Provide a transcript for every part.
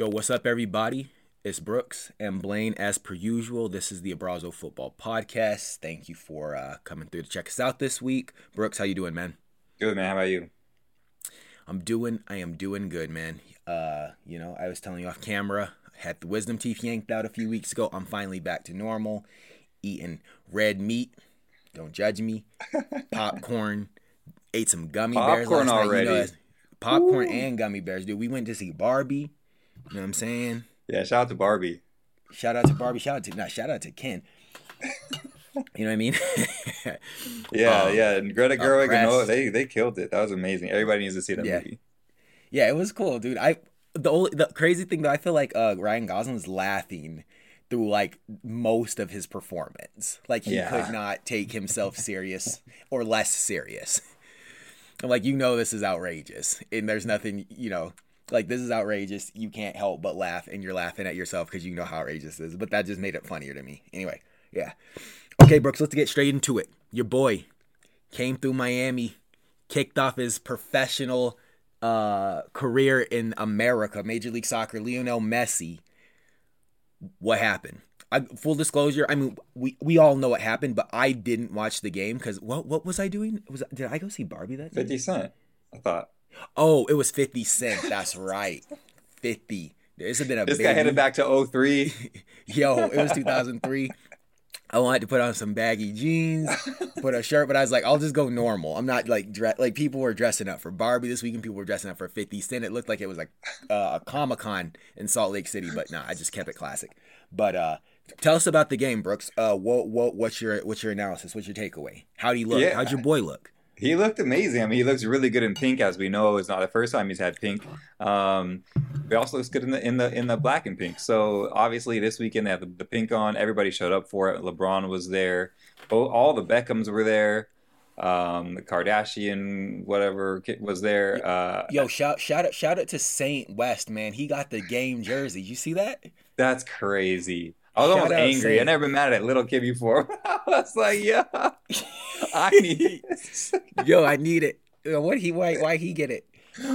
Yo, what's up, everybody? It's Brooks and Blaine, as per usual. This is the Abrazo Football Podcast. Thank you for uh, coming through to check us out this week. Brooks, how you doing, man? Good, man. How about you? I'm doing. I am doing good, man. Uh, you know, I was telling you off camera. I had the wisdom teeth yanked out a few weeks ago. I'm finally back to normal. Eating red meat. Don't judge me. Popcorn. Ate some gummy bears Popcorn night. You know, already. popcorn and gummy bears, dude. We went to see Barbie. You know what I'm saying? Yeah, shout out to Barbie. Shout out to Barbie. Shout out to not shout out to Ken. You know what I mean? Yeah, Um, yeah. And Greta Gerwig and. Noah, they they killed it. That was amazing. Everybody needs to see that Yeah. movie. yeah, it was cool, dude. I the only the crazy thing though, I feel like uh Ryan Gosling was laughing through like most of his performance. Like he Yeah. could not take himself serious or less serious. I'm like, you know this is outrageous. And there's nothing, you know, like this is outrageous. You can't help but laugh and you're laughing at yourself because you know how outrageous this is. But that just made it funnier to me. Anyway, yeah. Okay, Brooks, let's get straight into it. Your boy came through Miami, kicked off his professional uh, career in America, Major League Soccer, Lionel Messi. What happened? I, full disclosure, I mean, we, we all know what happened, but I didn't watch the game because what what was I doing? Was did I go see Barbie that? 50 Cent, I thought. Oh, it was Fifty Cent. That's right, Fifty. This has been a This guy headed back to 03. Yo, it was 2003. I wanted to put on some baggy jeans, put a shirt, but I was like, I'll just go normal. I'm not like dress like people were dressing up for Barbie this weekend. People were dressing up for 50 Cent. It looked like it was like uh, a Comic Con in Salt Lake City, but nah, I just kept it classic. But uh, tell us about the game, Brooks. Uh, what what what's your what's your analysis? What's your takeaway? How do you look? Yeah. How'd your boy look? He looked amazing. I mean, he looks really good in pink, as we know. It's not the first time he's had pink. Um, he also looks good in the in the in the black and pink. So obviously, this weekend they had the, the pink on. Everybody showed up for it. LeBron was there. All the Beckhams were there. Um, the Kardashian, whatever, was there. Uh, Yo, shout shout out shout out to Saint West, man. He got the game jersey. You see that? That's crazy. I was Shout almost angry. I never been mad at little kid before. I was like, yeah, I need this. Yo, I need it. What he why why he get it?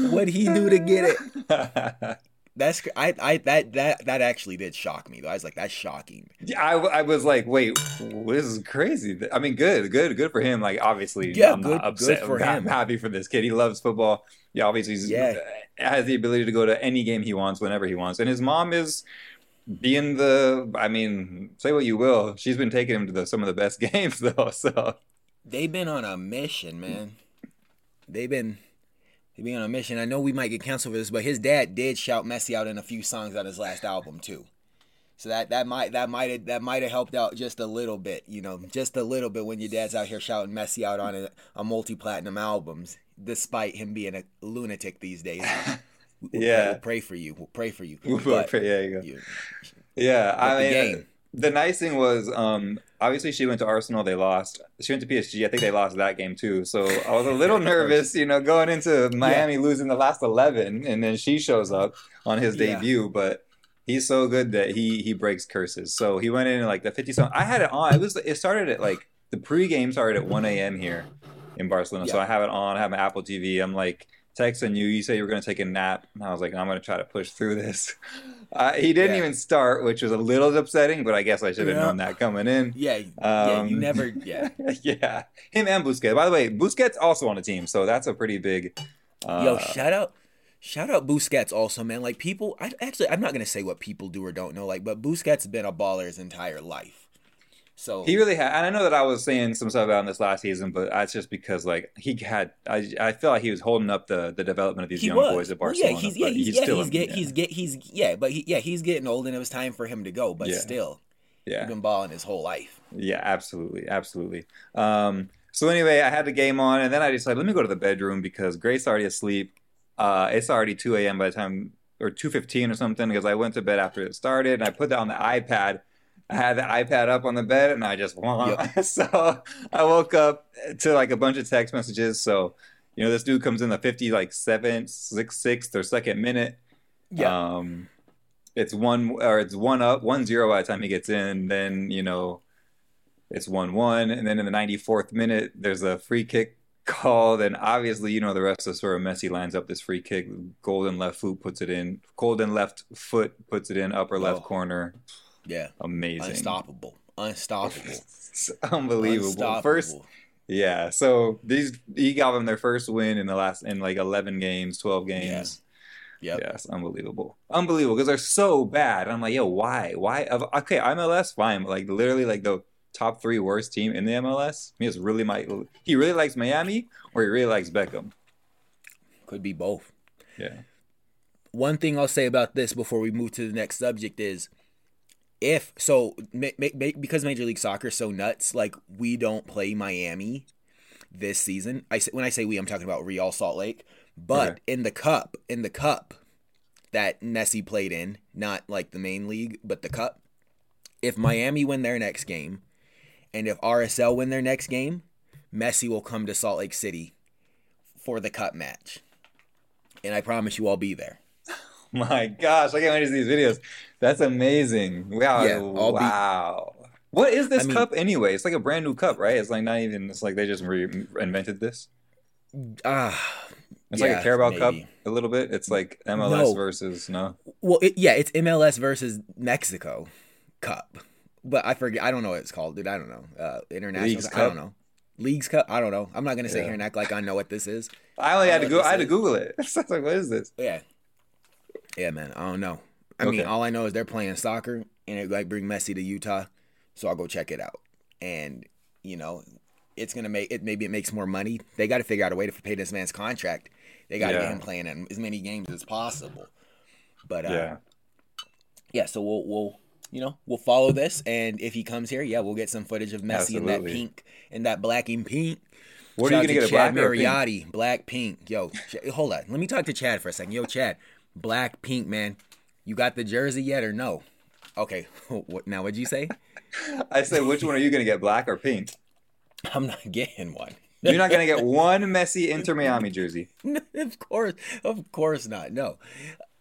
What he do to get it? That's I I that that that actually did shock me though. I was like, that's shocking. yeah, I, I was like, wait, this is crazy. I mean, good, good, good for him. Like, obviously, Yeah, I'm good- not upset. good for I'm him. happy for this kid. He loves football. Yeah, obviously, he's, Yeah. has the ability to go to any game he wants whenever he wants. And his mom is being the, I mean, say what you will. She's been taking him to the, some of the best games though. So They've been on a mission, man. They've been they've been on a mission. I know we might get canceled for this, but his dad did shout Messi out in a few songs on his last album too. So that that might that might have that might have helped out just a little bit, you know, just a little bit when your dad's out here shouting Messi out on a, a multi platinum albums, despite him being a lunatic these days. We'll- Yeah. we'll pray for you. We'll pray for you. yeah, But you go. you- Yeah, but I the mean, game. the nice thing was, um, obviously she went to Arsenal, they lost. She went to PSG, I think they lost that game too. So I was a little nervous, you know, going into Miami losing the last eleven, and then she shows up on his Yeah. debut, but. He's so good that he he breaks curses. So he went in like the fifty something. I had it on. It was it started at like the pregame started at one a.m. here in Barcelona. So I have it on. I have my Apple TV. I'm like texting you. You say you were going to take a nap. And I was like, I'm going to try to push through this. Uh, he didn't Yeah. even start, which was a little upsetting, but I guess I should have Yeah. known that coming in. yeah, yeah, you Um, never yeah. yeah, him and Busquets. By the way, Busquets also on the team, so that's a pretty big. Uh, Yo, shout out, shout out Busquets also, man. Like people, I actually, I'm not gonna say what people do or don't know, like, but Busquets has been a baller his entire life. So he really had, and I know that I was saying some stuff about him this last season, but that's just because like he had, I, I feel like he was holding up the the development of these he young was. boys at Well, Barcelona. yeah, he's yeah, but he's, yeah, still, he's get, yeah, he's get, he's yeah, but he, yeah, he's getting old, and it was time for him to go. But Yeah. still, yeah. he's been balling his whole life. Yeah, absolutely, absolutely. Um, so anyway, I had the game on, and then I decided let me go to the bedroom because Grace's already asleep. Uh, it's already two a.m. by the time, or two fifteen or something, because I went to bed after it started, and I put that on the iPad. I had the iPad up on the bed, and I just won. so I woke up to like a bunch of text messages. So you know, this dude comes in the fifty like seventh, sixth, sixth or second minute. Yeah, Um, it's one or it's one up, one zero by the time he gets in. Then you know, it's one one, and then in the ninety fourth minute, there's a free kick called, and obviously, you know, the rest of the of Messi lines up this free kick, golden left foot puts it in, golden left foot puts it in, upper left Oh. corner. Yeah, Amazing. unstoppable, unstoppable, unbelievable. Unstoppable. First, yeah. So these he got them their first win in the last in like eleven games, twelve games. Yep. Yeah, it's unbelievable, unbelievable because they're so bad. I'm like, yo, why, why? of- Okay, MLS, fine, but like literally like the top three worst team in the MLS. He is really my he really likes Miami or he really likes Beckham. could be both. Yeah, one thing I'll say about this before we move to the next subject is if so ma- ma- because Major League Soccer is so nuts, like we don't play Miami this season. I say, when I say we, I'm talking about Real Salt Lake. But Okay. in the cup, in the cup that Messi played in, not like the main league, but the cup. If Miami win their next game, and if RSL win their next game, Messi will come to Salt Lake City for the cup match. And I promise you I'll be there. My gosh, I can't wait to see these videos. That's amazing. Wow, Yeah, I'll be- What is this I mean- cup anyway? It's like a brand new cup, right? It's like not even. It's like they just reinvented this. Ah, It's like a Carabao Cup a little bit. It's like MLS No. versus no. well, it, yeah, it's MLS versus Mexico Cup, but I forget. I don't know what it's called, dude. I don't know. Uh, international. Leagues I don't know. Leagues Cup. I don't know. I'm not gonna sit Yeah. here and act like I know what this is. I only had to go. I had to Google it. I was like, what is this? Yeah, yeah, man. I don't know. I mean, all I know is they're playing soccer, and it like bring Messi to Utah, so I'll go check it out. And you know, it's gonna make it. Maybe it makes more money. They got to figure out a way to pay this man's contract. They got to Yeah. get him playing in as many games as possible. But uh, Yeah. yeah, so we'll we'll you know we'll follow this, and if he comes here, yeah, we'll get some footage of Messi in that pink in that black and pink. What Shout are you gonna to get? A black Chad or pink? Black pink. Yo, hold on, let me talk to Chad for a second. Yo, Chad, black pink, man. You got the jersey yet or no? Okay, what now? What'd you say? I said, which one are you gonna get? Black or pink? I'm not getting one. You're not gonna get one Messi Inter Miami jersey. of course, of course not. No,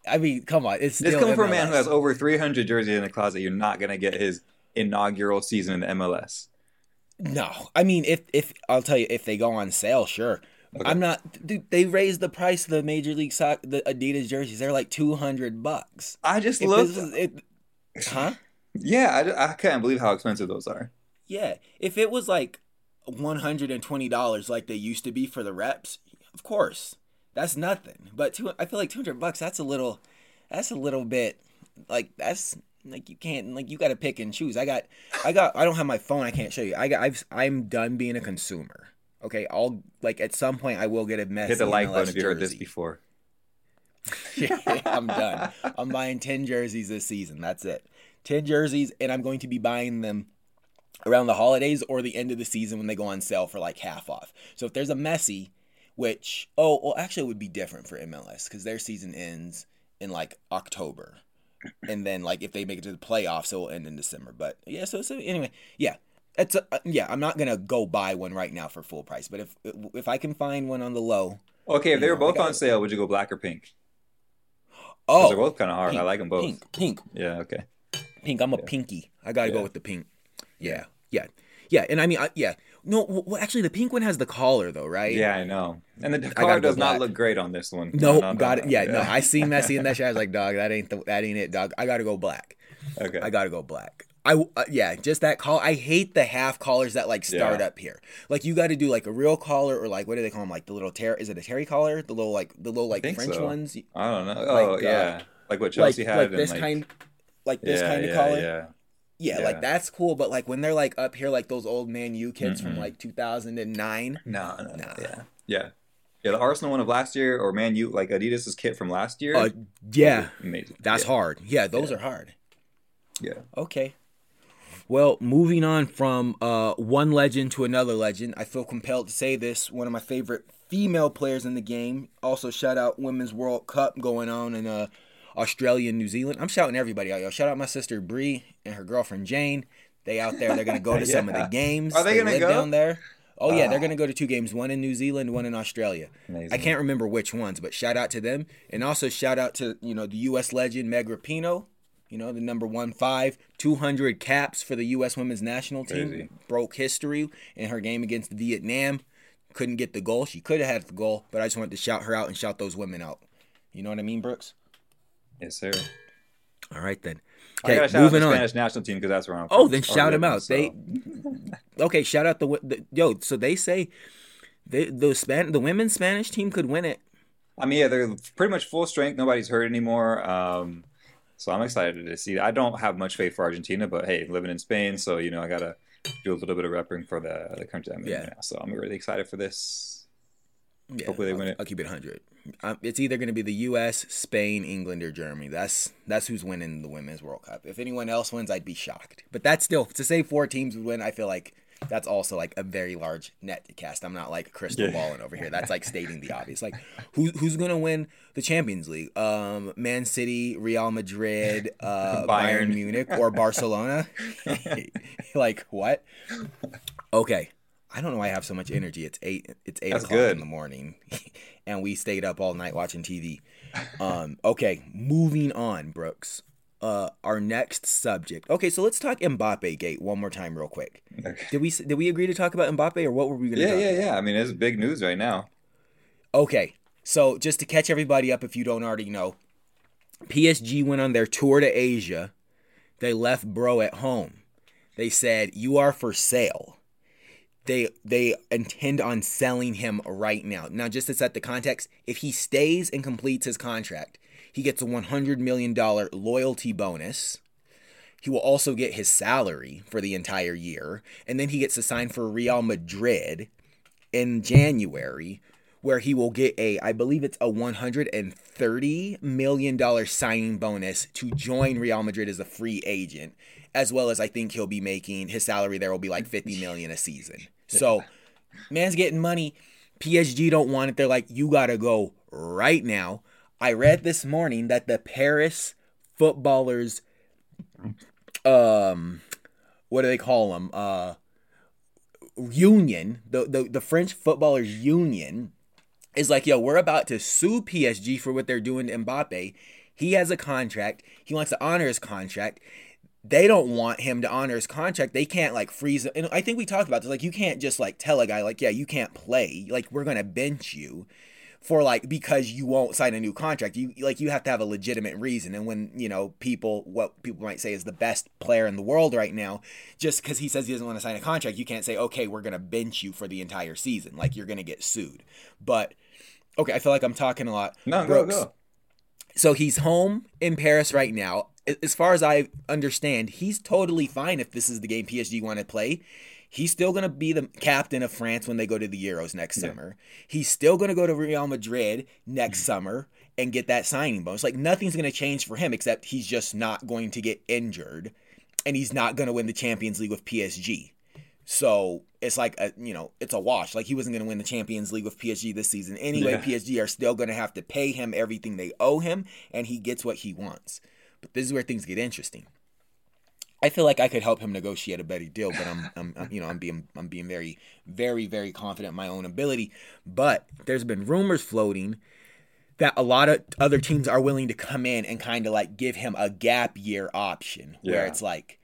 I mean, come on, it's This coming from a man who has over 300 jerseys in the closet. You're not gonna get his inaugural season in the MLS. No, I mean if if I'll tell you if they go on sale, sure. Okay. I'm not. Dude, they raised the price of the Major League Soccer, the Adidas jerseys. They're like two hundred bucks. I just If was, it, huh? yeah, I, I can't believe how expensive those are. Yeah. If it was like one hundred and twenty dollars, like they used to be for the reps, of course, that's nothing. But two, I feel like two hundred bucks. That's a little. That's a little bit. Like that's like you can't like you got to pick and choose. I got, I got. I don't have my phone. I can't show you. I got. I've. I'm done being a consumer. Okay, I'll like at some point I will get a mess. Hit the like button if you heard this before. I'm done. I'm buying 10 jerseys this season. That's it. 10 jerseys, and I'm going to be buying them around the holidays or the end of the season when they go on sale for like half off. So if there's a Messi, which, oh, well, actually, it would be different for MLS because their season ends in like October. And then, like, if they make it to the playoffs, it will end in December. But yeah, so, so anyway, yeah. It's a, uh, yeah, I'm not gonna go buy one right now for full price, but if if I can find one on the low, Okay, if they were know, both on it. sale, would you go black or pink? oh, they're both kind of hard. I like them both. Pink, pink, Yeah. Okay. Pink. I'm a Yeah. pinky. I gotta Yeah. go with the pink. Yeah, yeah, yeah. And I mean, I, yeah. No, well, actually, the pink one has the collar though, right? Yeah, I know. And the gotta does not look great on this one. No, no, got it. Yeah, no. I see Messi in that shit. I was like, dog, that ain't the, that ain't it, dog. I gotta go black. okay. I gotta go black. I uh, yeah, just that call. I hate the half collars that like start Yeah. up here. Like you got to do like a real collar or like what do they call them? Like the little ter. Is it a terry collar? The little like the little like French so. ones. I don't know. Oh, Like, uh, yeah. Like what Like Chelsea had. like this like, kind, like this yeah, kind of yeah, collar. Yeah. Yeah, Yeah. like that's cool, but like when they're like up here, like those old Man U kids Mhm. from like 2009. No, no, no. Nah. Yeah. Yeah. Yeah. The Arsenal one of last year, or Man U, like Adidas's kit from last year. Uh, yeah, Amazing. that's hard. Yeah, those are hard. Yeah. Okay. Well, moving on from uh, one legend to another legend, I feel compelled to say this. One of my favorite female players in the game. Also, shout out Women's World Cup going on in uh, Australia and New Zealand. I'm shouting everybody out, yo. Shout out my sister Bree and her girlfriend Jane. They out there. They're gonna go to some of the games. Are they gonna live go? down there? Oh yeah, they're Ah. gonna go to two games. One in New Zealand, one in Australia. Amazing. I can't remember which ones, but shout out to them, and also shout out to you know the U.S. legend Meg Rapinoe. You know the number one five, 200 caps for the U.S. women's national team, Crazy. broke history in her game against Vietnam. couldn't get the goal. She could have had the goal, but I just wanted to shout her out and shout those women out. You know what I mean, Brooks? Yes, sir. All right then. I Okay, gotta shout out moving the on. Spanish national team because that's where I'm From. Oh, then shout them out. so- They okay. Shout out the, the yo. So they say they the span the women's Spanish team could win it. I mean, yeah, they're pretty much full strength. Nobody's hurt anymore. Um, so I'm excited to see. I don't have much faith for Argentina, but hey, living in Spain, so you know I gotta do a little bit of repping for the the country I'm in Yeah. now. So I'm really excited for this. Yeah, Hopefully they I'll, win it. I'll keep it hundred. Um, it's either going to be the U.S., Spain, England, or Germany. That's that's who's winning the women's World Cup. If anyone else wins, I'd be shocked. But that's still to say four teams would win. I feel like that's also like a very large net to cast. I'm not like crystal Yeah. balling over here. That's like stating the obvious. Like who who's going to win the Champions League? Um, Man City, Real Madrid, uh, Bayern. Bayern. Munich, or Barcelona? like what? Okay. I don't know why I have so much energy. It's eight. It's eight That's o'clock good. in the morning, and we stayed up all night watching TV. Um, okay, moving on, Brooks. Uh, our next subject. Okay, so let's talk Mbappe Gate one more time, real quick. Okay. Did we did we agree to talk about Mbappe, or what were we going to? Yeah, yeah, about? yeah. I mean, it's big news right now. Okay, so just to catch everybody up, if you don't already know, PSG went on their tour to Asia. They left Bro at home. They said, "You are for sale." They they intend on selling him right now. Now, just to set the context, if he stays and completes his contract, he gets a one hundred million dollar loyalty bonus. He will also get his salary for the entire year, and then he gets assigned for Real Madrid in January, where he will get a, I believe it's a $130 million signing bonus to join Real Madrid as a free agent, as well as I think he'll be making his salary there will be like 50 million a season. So, man's getting money. PSG don't want it. They're like, you gotta go right now. I read this morning that the Paris footballers, um, what do they call them? Uh, union, the, the the French footballers union, is like, yo, we're about to sue PSG for what they're doing to Mbappe. He has a contract. He wants to honor his contract. They don't want him to honor his contract. They can't like freeze. And I think we talked about this. Like, you can't just like tell a guy like, yeah, you can't play. Like, we're gonna bench you for like because you won't sign a new contract. You like you have to have a legitimate reason. And when you know people, what people might say is the best player in the world right now, just because he says he doesn't want to sign a contract, you can't say okay, we're gonna bench you for the entire season. Like you're gonna get sued. But okay, I feel like I'm talking a lot. No, go Brooks, go. So he's home in Paris right now. As far as I understand, he's totally fine if this is the game PSG want to play. He's still going to be the captain of France when they go to the Euros next Yeah. summer. He's still going to go to Real Madrid next mm. summer and get that signing bonus. Like nothing's going to change for him except he's just not going to get injured and he's not going to win the Champions League with PSG. So it's like a you know it's a wash. Like he wasn't going to win the Champions League with PSG this season anyway. Yeah. PSG are still going to have to pay him everything they owe him, and he gets what he wants. But this is where things get interesting. I feel like I could help him negotiate a better deal, but I'm, I'm, I'm you know I'm being I'm being very very very confident in my own ability. But there's been rumors floating that a lot of other teams are willing to come in and kind of like give him a gap year option where Yeah. it's like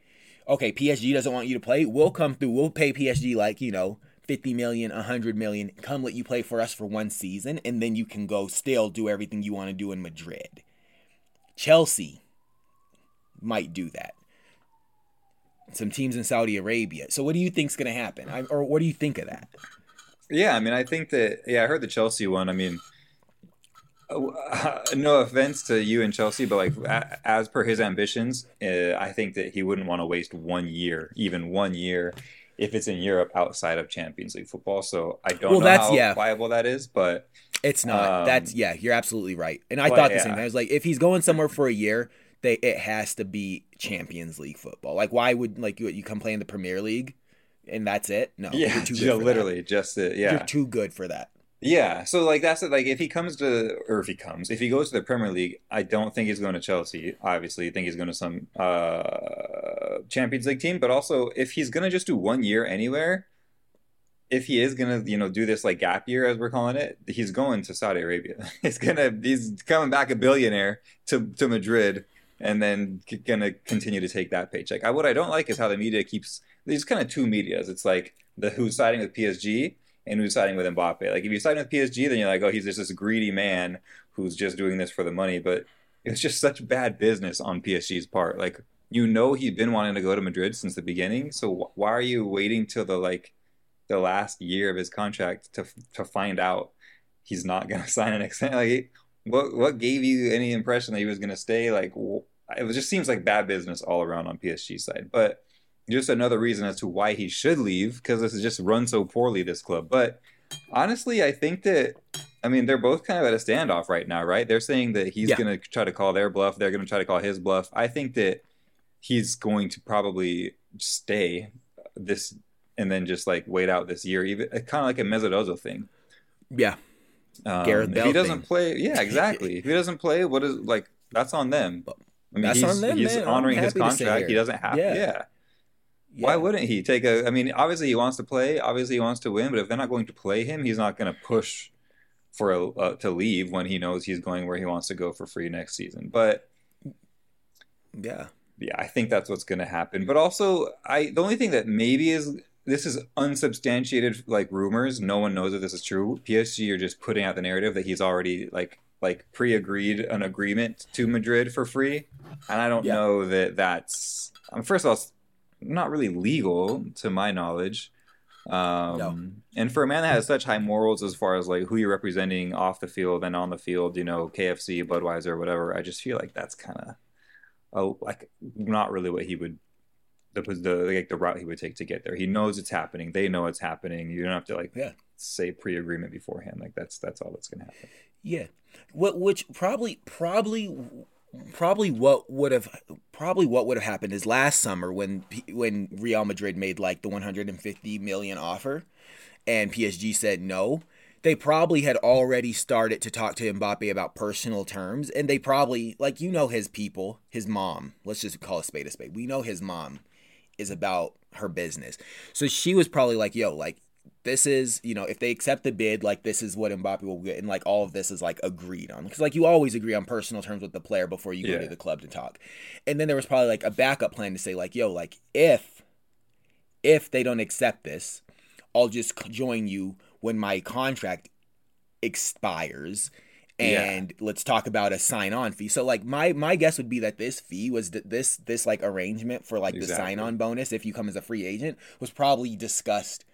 okay, PSG doesn't want you to play. We'll come through. We'll pay PSG like, you know, 50 million, 100 million. Come let you play for us for one season and then you can go still do everything you want to do in Madrid. Chelsea might do that. Some teams in Saudi Arabia. So what do you think's going to happen? I, or what do you think of that? Yeah, I mean, I think that. Yeah, I heard the Chelsea one. I mean, uh, no offense to you and Chelsea, but like a- as per his ambitions, uh, I think that he wouldn't want to waste one year, even one year, if it's in Europe outside of Champions League football. So I don't Well, know that's- how yeah. viable that is, but It's not. Um, That's yeah, you're absolutely right. And I but thought the yeah. same thing. I was like, if he's going somewhere for a year, they it has to be Champions League football. Like, why would like you you come play in the Premier League, and that's it? No, yeah, you're too good ju- for that. literally just it. Yeah, You're too good for that. Yeah, so like that's it. Like if he comes to, or if he comes, if he goes to the Premier League, I don't think he's going to Chelsea. Obviously, I think he's going to some uh, Champions League team. But also, if he's going to just do one year anywhere, if he is going to, you know, do this like gap year as we're calling it, he's going to Saudi Arabia. He's gonna, he's coming back a billionaire to to Madrid, and then c- gonna continue to take that paycheck. I, what I don't like is how the media keeps. There's kind of two media's. It's like the who's siding with PSG and who's siding with Mbappe. Like if you side with PSG, then you're like, oh, he's just this greedy man who's just doing this for the money. But it's just such bad business on PSG's part. Like you know he'd been wanting to go to Madrid since the beginning, so why are you waiting till the like the last year of his contract to to find out he's not going to sign an extension? Like what what gave you any impression that he was going to stay? Like it just seems like bad business all around on PSG side, but just another reason as to why he should leave because this has just run so poorly this club. But honestly, I think that I mean they're both kind of at a standoff right now, right? They're saying that he's yeah. going to try to call their bluff, they're going to try to call his bluff. I think that he's going to probably stay this and then just like wait out this year, even kind of like a Mezzadozzo thing. Yeah. Um, Gareth Bale if he doesn't thing. play, yeah, exactly. if he doesn't play, what is like that's on them. I mean, that's he's, them, he's honoring his contract. He doesn't have, yeah. yeah. Yeah. Why wouldn't he take a? I mean, obviously he wants to play. Obviously he wants to win. But if they're not going to play him, he's not going to push for a uh, to leave when he knows he's going where he wants to go for free next season. But yeah, yeah, I think that's what's going to happen. But also, I the only thing that maybe is this is unsubstantiated like rumors. No one knows if this is true. PSG are just putting out the narrative that he's already like like pre-agreed an agreement to Madrid for free, and I don't yeah. know that that's. I mean, first of all, not really legal to my knowledge. Um, no. And for a man that has such high morals as far as like who you're representing off the field and on the field, you know, KFC, Budweiser, whatever, I just feel like that's kind of like not really what he would the the like the route he would take to get there. He knows it's happening. They know it's happening. You don't have to like yeah. say pre-agreement beforehand. Like that's that's all that's going to happen. Yeah. What which probably probably probably what would have probably what would have happened is last summer when when Real Madrid made like the 150 million offer and PSG said no they probably had already started to talk to Mbappe about personal terms and they probably like you know his people his mom let's just call a spade a spade we know his mom is about her business. So she was probably like yo like this is you know if they accept the bid like this is what Mbappe will get. And like all of this is like agreed on. Because like you always agree on personal terms with the player before you yeah. go to the club to talk. And then there was probably like a backup plan to say like yo like if if they don't accept this I'll just join you when my contract expires and yeah. let's talk about a sign on fee. So like my my guess would be that this fee was th- this this like arrangement for like exactly. the sign on bonus if you come as a free agent was probably discussed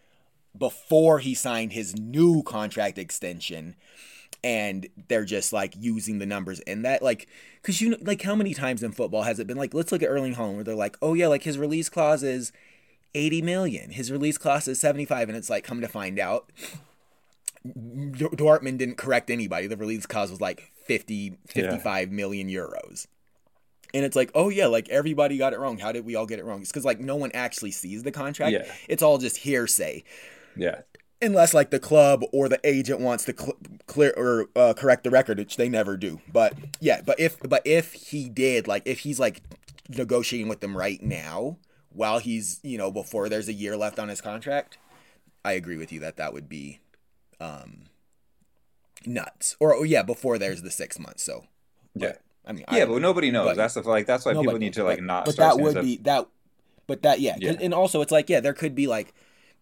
before he signed his new contract extension and they're just like using the numbers in that like because you know like how many times in football has it been like let's look at Erling Haaland where they're like oh yeah like his release clause is 80 million his release clause is 75 and it's like come to find out Dortmund didn't correct anybody the release clause was like 50 55 yeah. million euros and it's like oh yeah like everybody got it wrong how did we all get it wrong it's because like no one actually sees the contract yeah. it's all just hearsay yeah. Unless like the club or the agent wants to cl- clear or uh, correct the record, which they never do. But yeah, but if but if he did, like if he's like negotiating with them right now, while he's you know before there's a year left on his contract, I agree with you that that would be, um, nuts. Or oh, yeah, before there's the six months. So yeah, I mean yeah, I, but nobody knows. But, that's the, like that's why people need to like but, not. But that would be that. But that yeah. yeah, and also it's like yeah, there could be like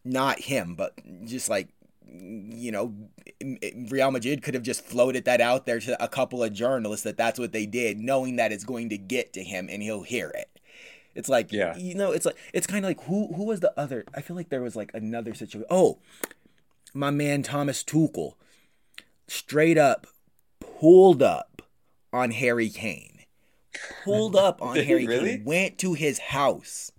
not him, but just like you know, Real Madrid could have just floated that out there to a couple of journalists that that's what they did, knowing that it's going to get to him and he'll hear it. It's like, yeah. you know, it's like it's kind of like who who was the other? I feel like there was like another situation. Oh, my man Thomas Tuchel, straight up pulled up on Harry Kane, pulled up on Harry really? Kane, went to his house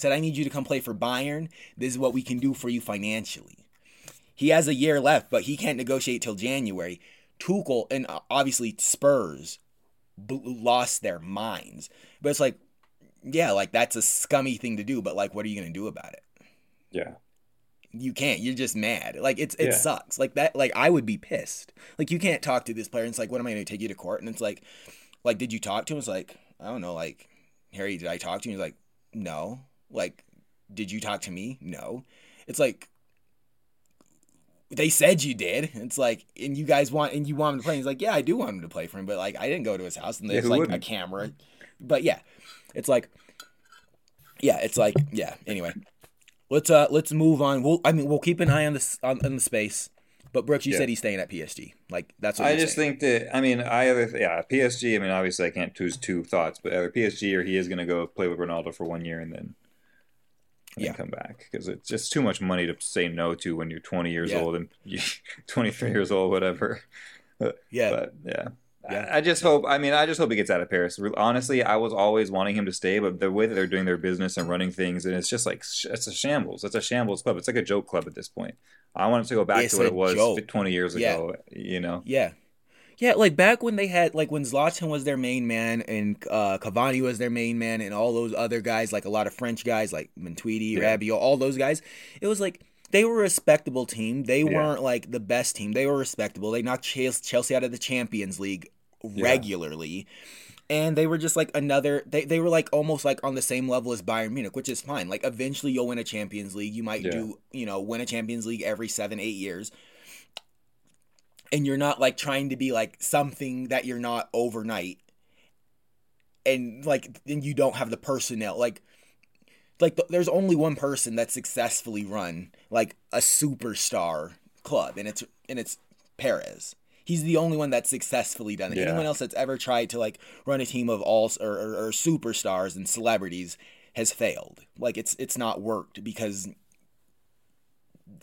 said, I need you to come play for Bayern. This is what we can do for you financially. He has a year left, but he can't negotiate till January. Tuchel and uh, obviously Spurs lost their minds. But it's like, yeah, like that's a scummy thing to do, but like, what are you going to do about it? Yeah. You can't. You're just mad. Like it's it yeah. sucks. Like that. Like I would be pissed. Like you can't talk to this player. And it's like, what am I going to take you to court? And it's like, like, did you talk to him? It's like, I don't know. Like, Harry, did I talk to him? He's like, no. Like, did you talk to me? No. It's like they said you did. It's like, and you guys want, and you want him to play. He's like, yeah, I do want him to play for him, but like, I didn't go to his house and there's yeah, like wouldn't? a camera. But yeah, it's like, yeah, it's like, yeah. Anyway, let's uh let's move on. We'll I mean we'll keep an eye on this on, on the space. But Brooks, you Yeah. said he's staying at PSG. Like that's what I just saying. think that I mean I either yeah PSG. I mean obviously I can't choose two thoughts, but either PSG or he is going to go play with Ronaldo for one year and then and Yeah. then come back because it's just too much money to say no to when you're 20 years Yeah. old and you, 23 years old, whatever. yeah, But yeah. Yeah. I just hope. I mean, I just hope he gets out of Paris. Honestly, I was always wanting him to stay, but the way that they're doing their business and running things, and it's just like it's a shambles. It's a shambles club. It's like a joke club at this point. I want it to go back It's to what it was joke. 20 years Yeah. ago. You know, yeah, yeah. Like back when they had like when Zlatan was their main man and uh, Cavani was their main man and all those other guys, like a lot of French guys like Matuidi, Yeah. Rabiot, all those guys. It was like they were a respectable team. They Yeah. weren't like the best team. They were respectable. They knocked Chelsea Chelsea out of the Champions League regularly. And they were just like another they, they were like almost like on the same level as Bayern Munich, which is fine. Like eventually you'll win a Champions League. You might Yeah. do, you know, win a Champions League every seven, eight years. And you're not like trying to be like something that you're not overnight. And like then you don't have the personnel. Like like th- there's only one person that successfully run like a superstar club and it's and it's Perez. He's the only one that's successfully done it. Yeah. Anyone else that's ever tried to like run a team of all or, or, or superstars and celebrities has failed. Like it's it's not worked because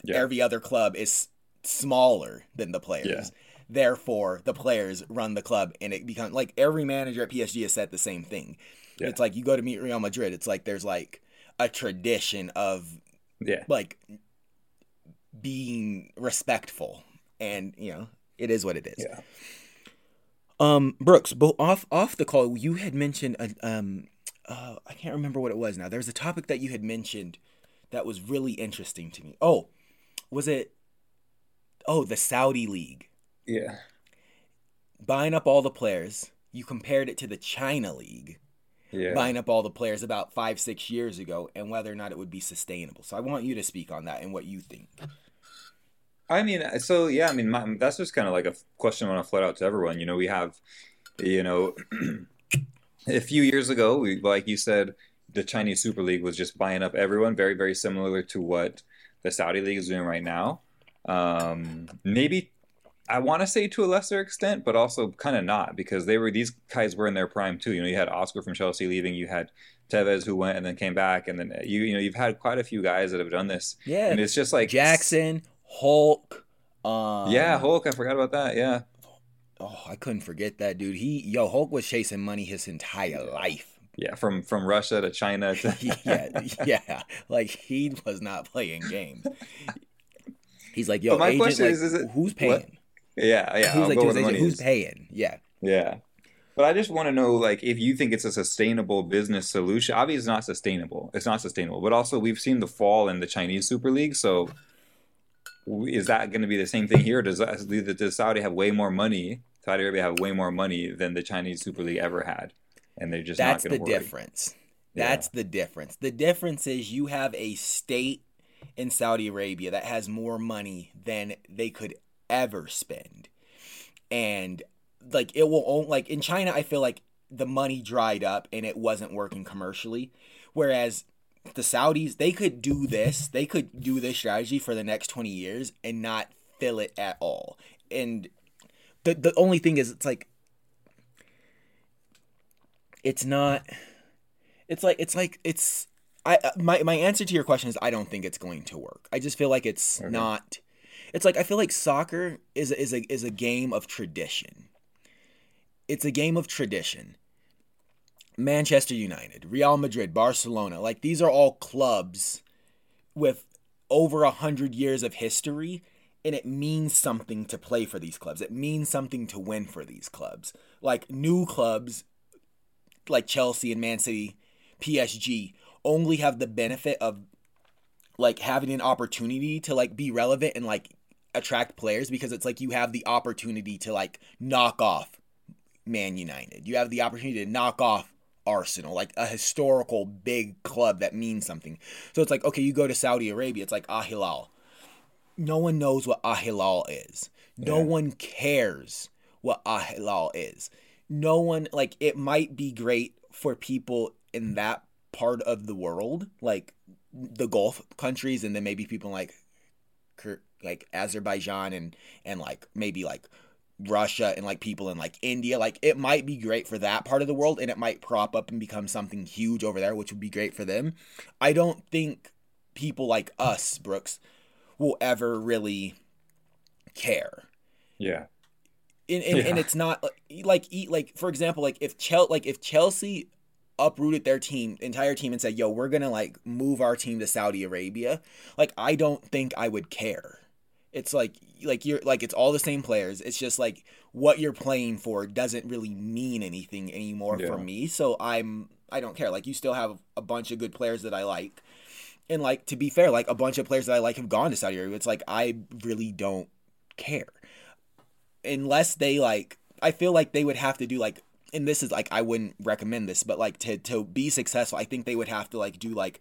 Yeah. every other club is smaller than the players. Yeah. Therefore, the players run the club, and it becomes like every manager at PSG has said the same thing. Yeah. It's like you go to meet Real Madrid. It's like there's like a tradition of yeah, like being respectful, and you know it is what it is. yeah. Um, Brooks, but off off the call, you had mentioned a, um, uh, I can't remember what it was now. There's a topic that you had mentioned that was really interesting to me. Oh, was it? Oh, the Saudi league Yeah. buying up all the players. You compared it to the China league Yeah. buying up all the players about five six years ago, and whether or not it would be sustainable. So I want you to speak on that and what you think. I mean, so yeah, I mean, my, that's just kind of like a question I want to float out to everyone. You know, we have, you know, a few years ago, we, like you said, the Chinese Super League was just buying up everyone, very, very similar to what the Saudi League is doing right now. Um, maybe I want to say to a lesser extent, but also kind of not because they were these guys were in their prime too. You know, you had Oscar from Chelsea leaving, you had Tevez who went and then came back, and then you you know you've had quite a few guys that have done this, Yeah, and it's just like Jackson, Hulk. Um, yeah, Hulk. I forgot about that. Yeah, Oh, I couldn't forget that dude. He yo Hulk was chasing money his entire life. yeah. From from Russia to China to yeah, yeah. Like he was not playing games. He's like, yo, But my agent, question like, is, is it- who's what? paying? yeah, yeah. Who's like go to where his agent, who's paying? Yeah. Yeah. But I just want to know, like, if you think it's a sustainable business solution. Obviously, it's not sustainable. It's not sustainable. But also, we've seen the fall in the Chinese Super League. So, is that going to be the same thing here? Does does Saudi have way more money? Saudi Arabia have way more money than the Chinese Super League ever had, and they're just That's not the worry. difference. Yeah. That's the difference. The difference is you have a state in Saudi Arabia that has more money than they could ever spend. And like it will own like in China I feel like the money dried up and it wasn't working commercially whereas the Saudis they could do this, they could do this strategy for the next 20 years and not fill it at all. And the the only thing is it's like it's not it's like it's like it's I uh, my my answer to your question is I don't think it's going to work. I just feel like it's Okay. not it's like I feel like soccer is is a is a game of tradition. It's a game of tradition. Manchester United, Real Madrid, Barcelona, like these are all clubs with over a hundred years of history, and it means something to play for these clubs. It means something to win for these clubs. Like new clubs, like Chelsea and Man City, PSG, only have the benefit of like having an opportunity to like be relevant and like attract players because it's like you have the opportunity to like knock off Man United. You have the opportunity to knock off Arsenal, like a historical big club that means something. So it's like, okay, you go to Saudi Arabia, it's like Al Hilal. No one knows what Al Hilal is. No Yeah. one cares what Al Hilal is. No one, like, it might be great for people in that part of the world, like the Gulf countries, and then maybe people like like Azerbaijan and and like maybe like Russia and like people in like India. Like it might be great for that part of the world and it might prop up and become something huge over there, which would be great for them. I don't think people like us, Brooks, will ever really care. Yeah. And, and, yeah. and it's not like eat like for example like if Chelsea like if Chelsea uprooted their team entire team and said yo we're gonna like move our team to Saudi Arabia like I don't think I would care it's like like you're like it's all the same players. It's just like what you're playing for doesn't really mean anything anymore yeah. for me. So I'm I don't care. Like you still have a bunch of good players that I like. And like to be fair, like a bunch of players that I like have gone to Saudi Arabia. It's like I really don't care. Unless they like I feel like they would have to do like and this is like I wouldn't recommend this, but like to to be successful, I think they would have to like do like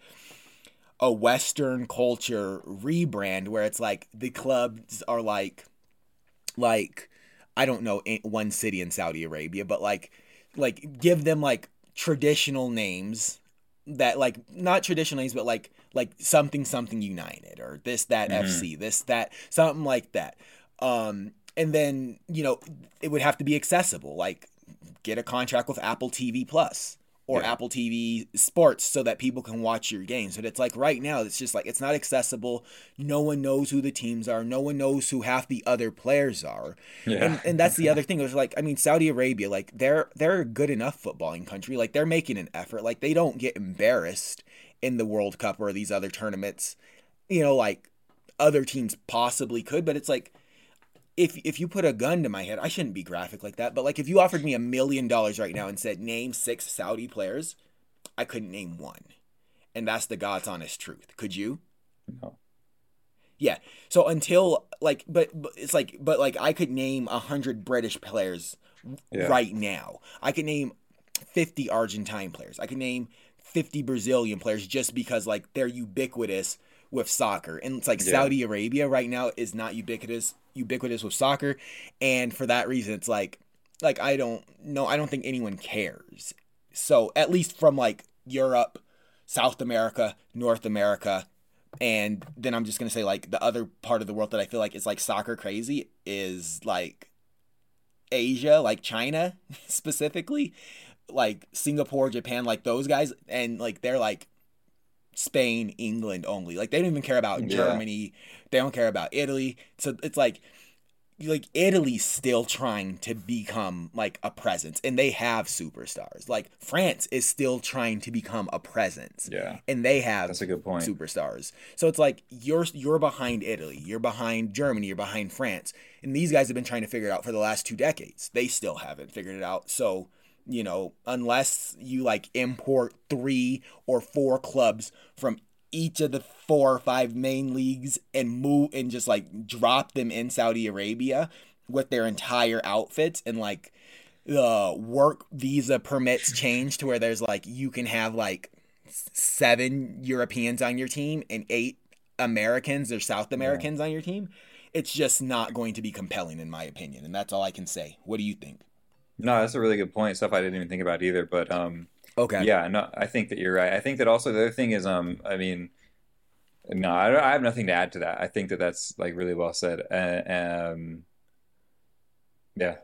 a Western culture rebrand where it's like the clubs are like, like, I don't know, one city in Saudi Arabia, but like, like give them like traditional names that like not traditional names, but like like something something United or this that mm-hmm. FC, this that something like that. Um, and then you know it would have to be accessible, like get a contract with Apple TV Plus or yeah. Apple TV Sports so that people can watch your games. But it's like right now, it's just like it's not accessible. No one knows who the teams are. No one knows who half the other players are. Yeah. And and that's the other thing. It was like I mean Saudi Arabia, like they're they're a good enough footballing country. Like they're making an effort. Like they don't get embarrassed in the World Cup or these other tournaments. You know, like other teams possibly could, but it's like if if you put a gun to my head, I shouldn't be graphic like that, but like if you offered me a million dollars right now and said name six Saudi players, I couldn't name one. And that's the God's honest truth. Could you? No. Yeah. So until like but, but it's like but like I could name a hundred British players yeah. right now. I could name fifty Argentine players. I could name fifty Brazilian players just because like they're ubiquitous with soccer. And it's like yeah. Saudi Arabia right now is not ubiquitous ubiquitous with soccer, and for that reason, it's like like I don't know. I don't think anyone cares. So at least from like Europe, South America, North America, and then I'm just gonna say like the other part of the world that I feel like is like soccer crazy is like Asia, like China specifically, like Singapore, Japan, like those guys, and like they're like Spain, England only. Like they don't even care about yeah. Germany. They don't care about Italy. So it's like like Italy's still trying to become like a presence and they have superstars. Like France is still trying to become a presence. Yeah. And they have That's a good point. superstars. So it's like you're you're behind Italy, you're behind Germany, you're behind France. And these guys have been trying to figure it out for the last two decades. They still haven't figured it out. So you know, unless you like import three or four clubs from each of the four or five main leagues and move and just like drop them in Saudi Arabia with their entire outfits and like the work visa permits change to where there's like you can have like seven Europeans on your team and eight Americans or South Americans yeah. on your team. It's just not going to be compelling in my opinion, and that's all I can say. What do you think? No, that's a really good point. Stuff I didn't even think about either. But um, okay, yeah, no, I think that you're right. I think that also the other thing is, um, I mean, no, I, I have nothing to add to that. I think that that's like really well said. Uh, um, yeah.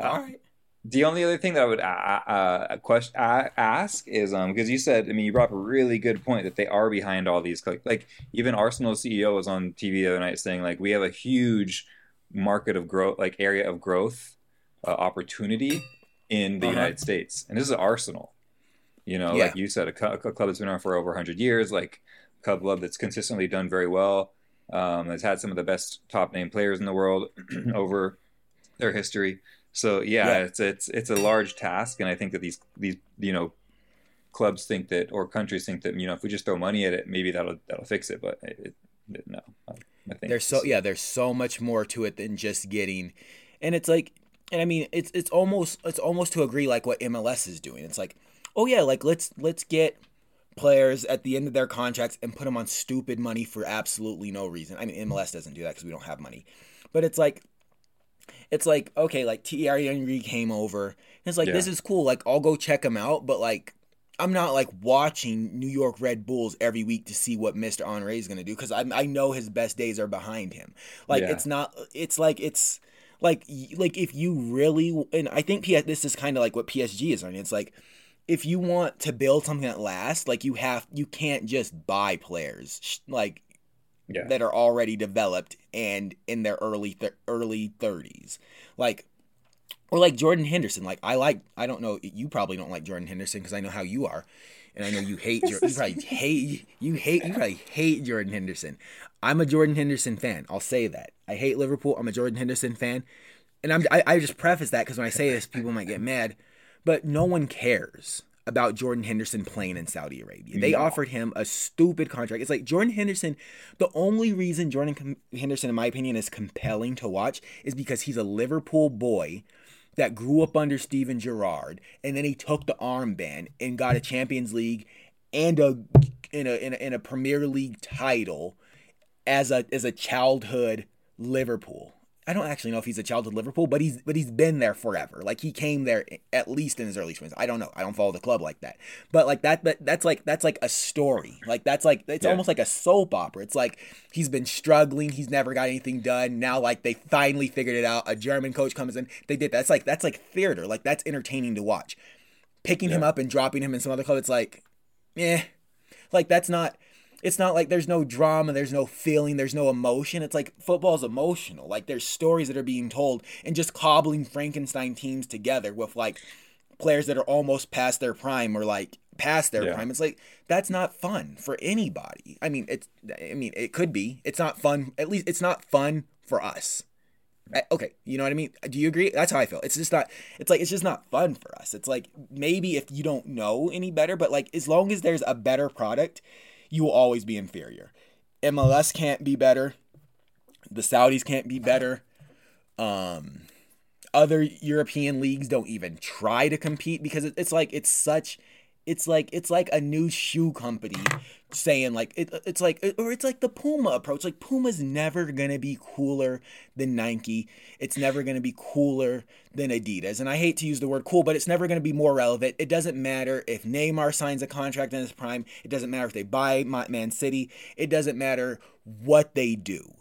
All right. The only other thing that I would uh, uh, question uh, ask is um because you said I mean you brought up a really good point that they are behind all these like, like even Arsenal CEO was on TV the other night saying like we have a huge market of growth like area of growth uh, opportunity in the uh-huh. United States. And this is Arsenal. You know, yeah. like you said, a, a, club that's been around for over 100 years, like a club that's consistently done very well, um, has had some of the best top name players in the world over their history. So yeah, yeah, it's it's it's a large task, and I think that these these you know clubs think that or countries think that you know if we just throw money at it, maybe that'll that'll fix it. But it, it, no, I think there's so yeah, there's so much more to it than just getting, and it's like and I mean, it's it's almost it's almost to agree like what MLS is doing. It's like, oh yeah, like let's let's get players at the end of their contracts and put them on stupid money for absolutely no reason. I mean, MLS doesn't do that because we don't have money, but it's like it's like okay, like Thierry Henry came over. And it's like yeah. this is cool. Like I'll go check him out, but like I'm not like watching New York Red Bulls every week to see what Mr. Henry is going to do because I I know his best days are behind him. Like Yeah. it's not. It's like it's like like if you really and I think PS, this is kind of like what PSG is on. It's like if you want to build something that lasts, like you have you can't just buy players like Yeah. that are already developed and in their early th- early 30s. Like or like Jordan Henderson. Like I like I don't know you probably don't like Jordan Henderson because I know how you are. And I know you hate you probably hate you hate you probably hate Jordan Henderson. I'm a Jordan Henderson fan. I'll say that. I hate Liverpool. I'm a Jordan Henderson fan. And I'm I, I just preface that because when I say this, people might get mad. But no one cares about Jordan Henderson playing in Saudi Arabia. They No. offered him a stupid contract. It's like Jordan Henderson. The only reason Jordan Henderson, in my opinion, is compelling to watch is because he's a Liverpool boy that grew up under Steven Gerrard, and then he took the armband and got a Champions League and a in a in a, in a Premier League title as a as a childhood Liverpool. I don't actually know if he's a childhood Liverpool, but he's but he's been there forever. Like he came there at least in his early twenties. I don't know. I don't follow the club like that. But like that, that that's like that's like a story. Like that's like it's Yeah. almost like a soap opera. It's like he's been struggling. He's never got anything done. Now like they finally figured it out. A German coach comes in. They did. That's like that's like theater. Like that's entertaining to watch. Picking him up and dropping him in some other club. It's like, eh. Like that's not it's not like there's no drama, there's no feeling, there's no emotion. It's like football's emotional. Like there's stories that are being told and just cobbling Frankenstein teams together with like players that are almost past their prime or like past their Yeah. prime. It's like that's not fun for anybody. I mean, it's I mean, it could be. It's not fun. At least it's not fun for us. Okay, you know what I mean? Do you agree? That's how I feel. It's just not. It's like it's just not fun for us. It's like maybe if you don't know any better, but like as long as there's a better product, you will always be inferior. MLS can't be better. The Saudis can't be better. Um, other European leagues don't even try to compete because it's like it's such. It's like it's like a new shoe company saying like it, it's like or it's like the Puma approach. Like Puma's never gonna be cooler than Nike. It's never gonna be cooler than Adidas. And I hate to use the word cool, but it's never gonna be more relevant. It doesn't matter if Neymar signs a contract in his prime. It doesn't matter if they buy Ma- Man City. It doesn't matter what they do.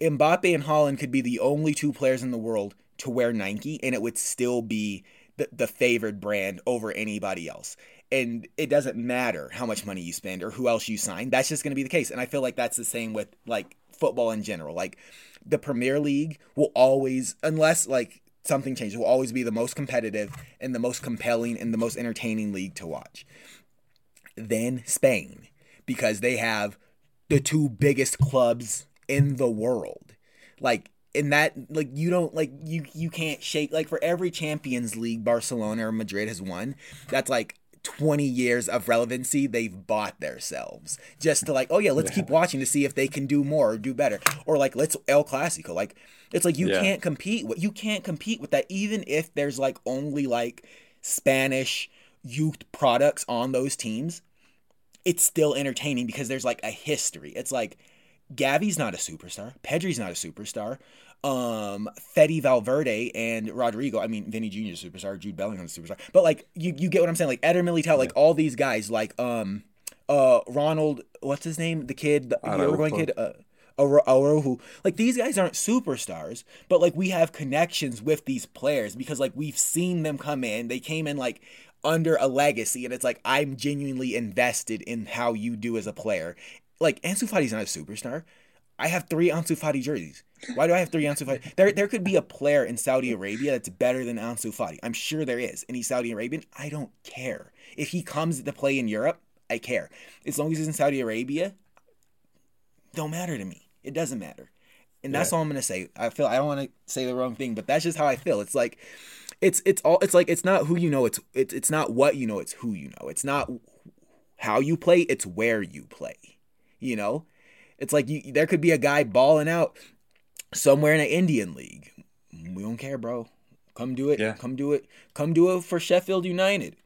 Mbappe and Haaland could be the only two players in the world to wear Nike, and it would still be the, the favored brand over anybody else. And it doesn't matter how much money you spend or who else you sign. That's just going to be the case. And I feel like that's the same with like football in general. Like the Premier League will always, unless like something changes, will always be the most competitive and the most compelling and the most entertaining league to watch. Then Spain, because they have the two biggest clubs in the world. Like in that like you don't like you you can't shake like for every Champions League Barcelona or Madrid has won, that's like 20 years of relevancy they've bought themselves just to like oh yeah let's keep watching to see if they can do more or do better or like let's El Clasico like it's like you Yeah. can't compete with you can't compete with that even if there's like only like Spanish youth products on those teams it's still entertaining because there's like a history. It's like Gavi's not a superstar, Pedri's not a superstar. Um, Fede Valverde and Rodrygo. I mean, Vini Jr. superstar. Jude Bellingham superstar. But like, you, you get what I'm saying? Like Eder Militao, like all these guys, like um, uh, Ronald, what's his name? The kid, the, Uruguayan kid. Uh, Araujo. Like these guys aren't superstars, but like we have connections with these players because like we've seen them come in. They came in like under a legacy, and it's like I'm genuinely invested in how you do as a player. Like Ansu Fati's not a superstar. I have three Ansu Fati jerseys. Why do I have three Ansu Fati? There, there could be a player in Saudi Arabia that's better than Ansu Fati. I'm sure there is, and he's Saudi Arabian. I don't care if he comes to play in Europe. I care as long as he's in Saudi Arabia. Don't matter to me. It doesn't matter, and that's Yeah. all I'm gonna say. I feel I don't want to say the wrong thing, but that's just how I feel. It's like, it's it's all it's like it's not who you know. It's it's it's not what you know. It's who you know. It's not how you play. It's where you play. You know, it's like you there could be a guy balling out somewhere in an Indian league. We don't care, bro. Come do it. Yeah. Come do it. Come do it for Sheffield United.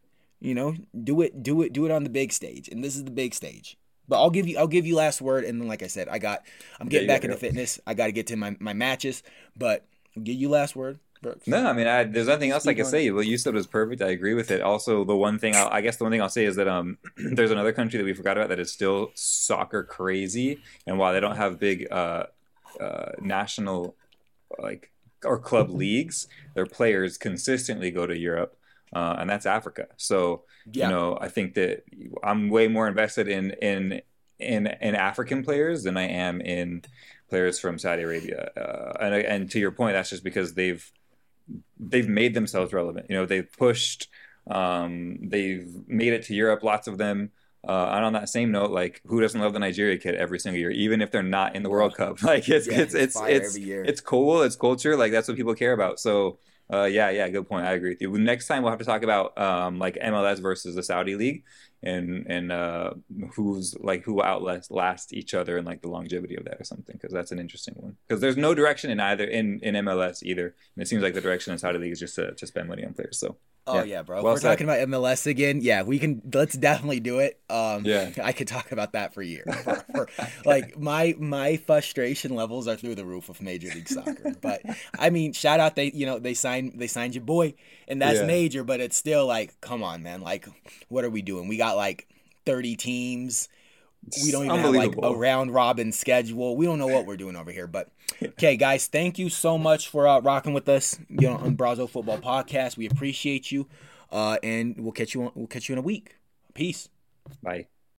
You know, do it, do it, do it on the big stage. And this is the big stage. But I'll give you I'll give you last word and then like I said, I got I'm getting you back into go. fitness. I gotta get to my, my matches, but I'll give you last word. No, I mean, I, there's nothing else I can say. What you said was perfect. I agree with it. Also, the one thing I'll, I guess the one thing I'll say is that um, there's another country that we forgot about that is still soccer crazy, and while they don't have big uh, uh, national like or club leagues, their players consistently go to Europe, uh, and that's Africa. So Yeah. you know, I think that I'm way more invested in in in in African players than I am in players from Saudi Arabia. Uh, and and to your point, that's just because they've they've made themselves relevant. You know, they've pushed, um, they've made it to Europe. Lots of them. Uh, and on that same note, like who doesn't love the Nigeria kid every single year, even if they're not in the World Cup? Like it's Yeah, it's it's it's it's cool. It's culture. Like that's what people care about. So. Uh, yeah, yeah, good point. I agree with you. Next time we'll have to talk about um, like MLS versus the Saudi league, and and uh, who's like who outlast last each other and like the longevity of that or something because that's an interesting one because there's no direction in either in in MLS either, and it seems like the direction in Saudi league is just to, to spend money on players. So Oh Yeah. yeah, bro. Well We're said. talking about MLS again. Yeah, we can. Let's definitely do it. Um, Yeah. I could talk about that for years. For- for- like my my frustration levels are through the roof of Major League Soccer. But I mean, shout out they you know they signed they signed your boy, and that's Yeah. major. But it's still like, come on, man. Like, what are we doing? We got like thirty teams. We don't even have like a round robin schedule. We don't know what we're doing over here. But okay, guys, thank you so much for uh, rocking with us. You know, on Brazo Football Podcast. We appreciate you, uh, and we'll catch you. On, we'll catch you in a week. Peace. bye.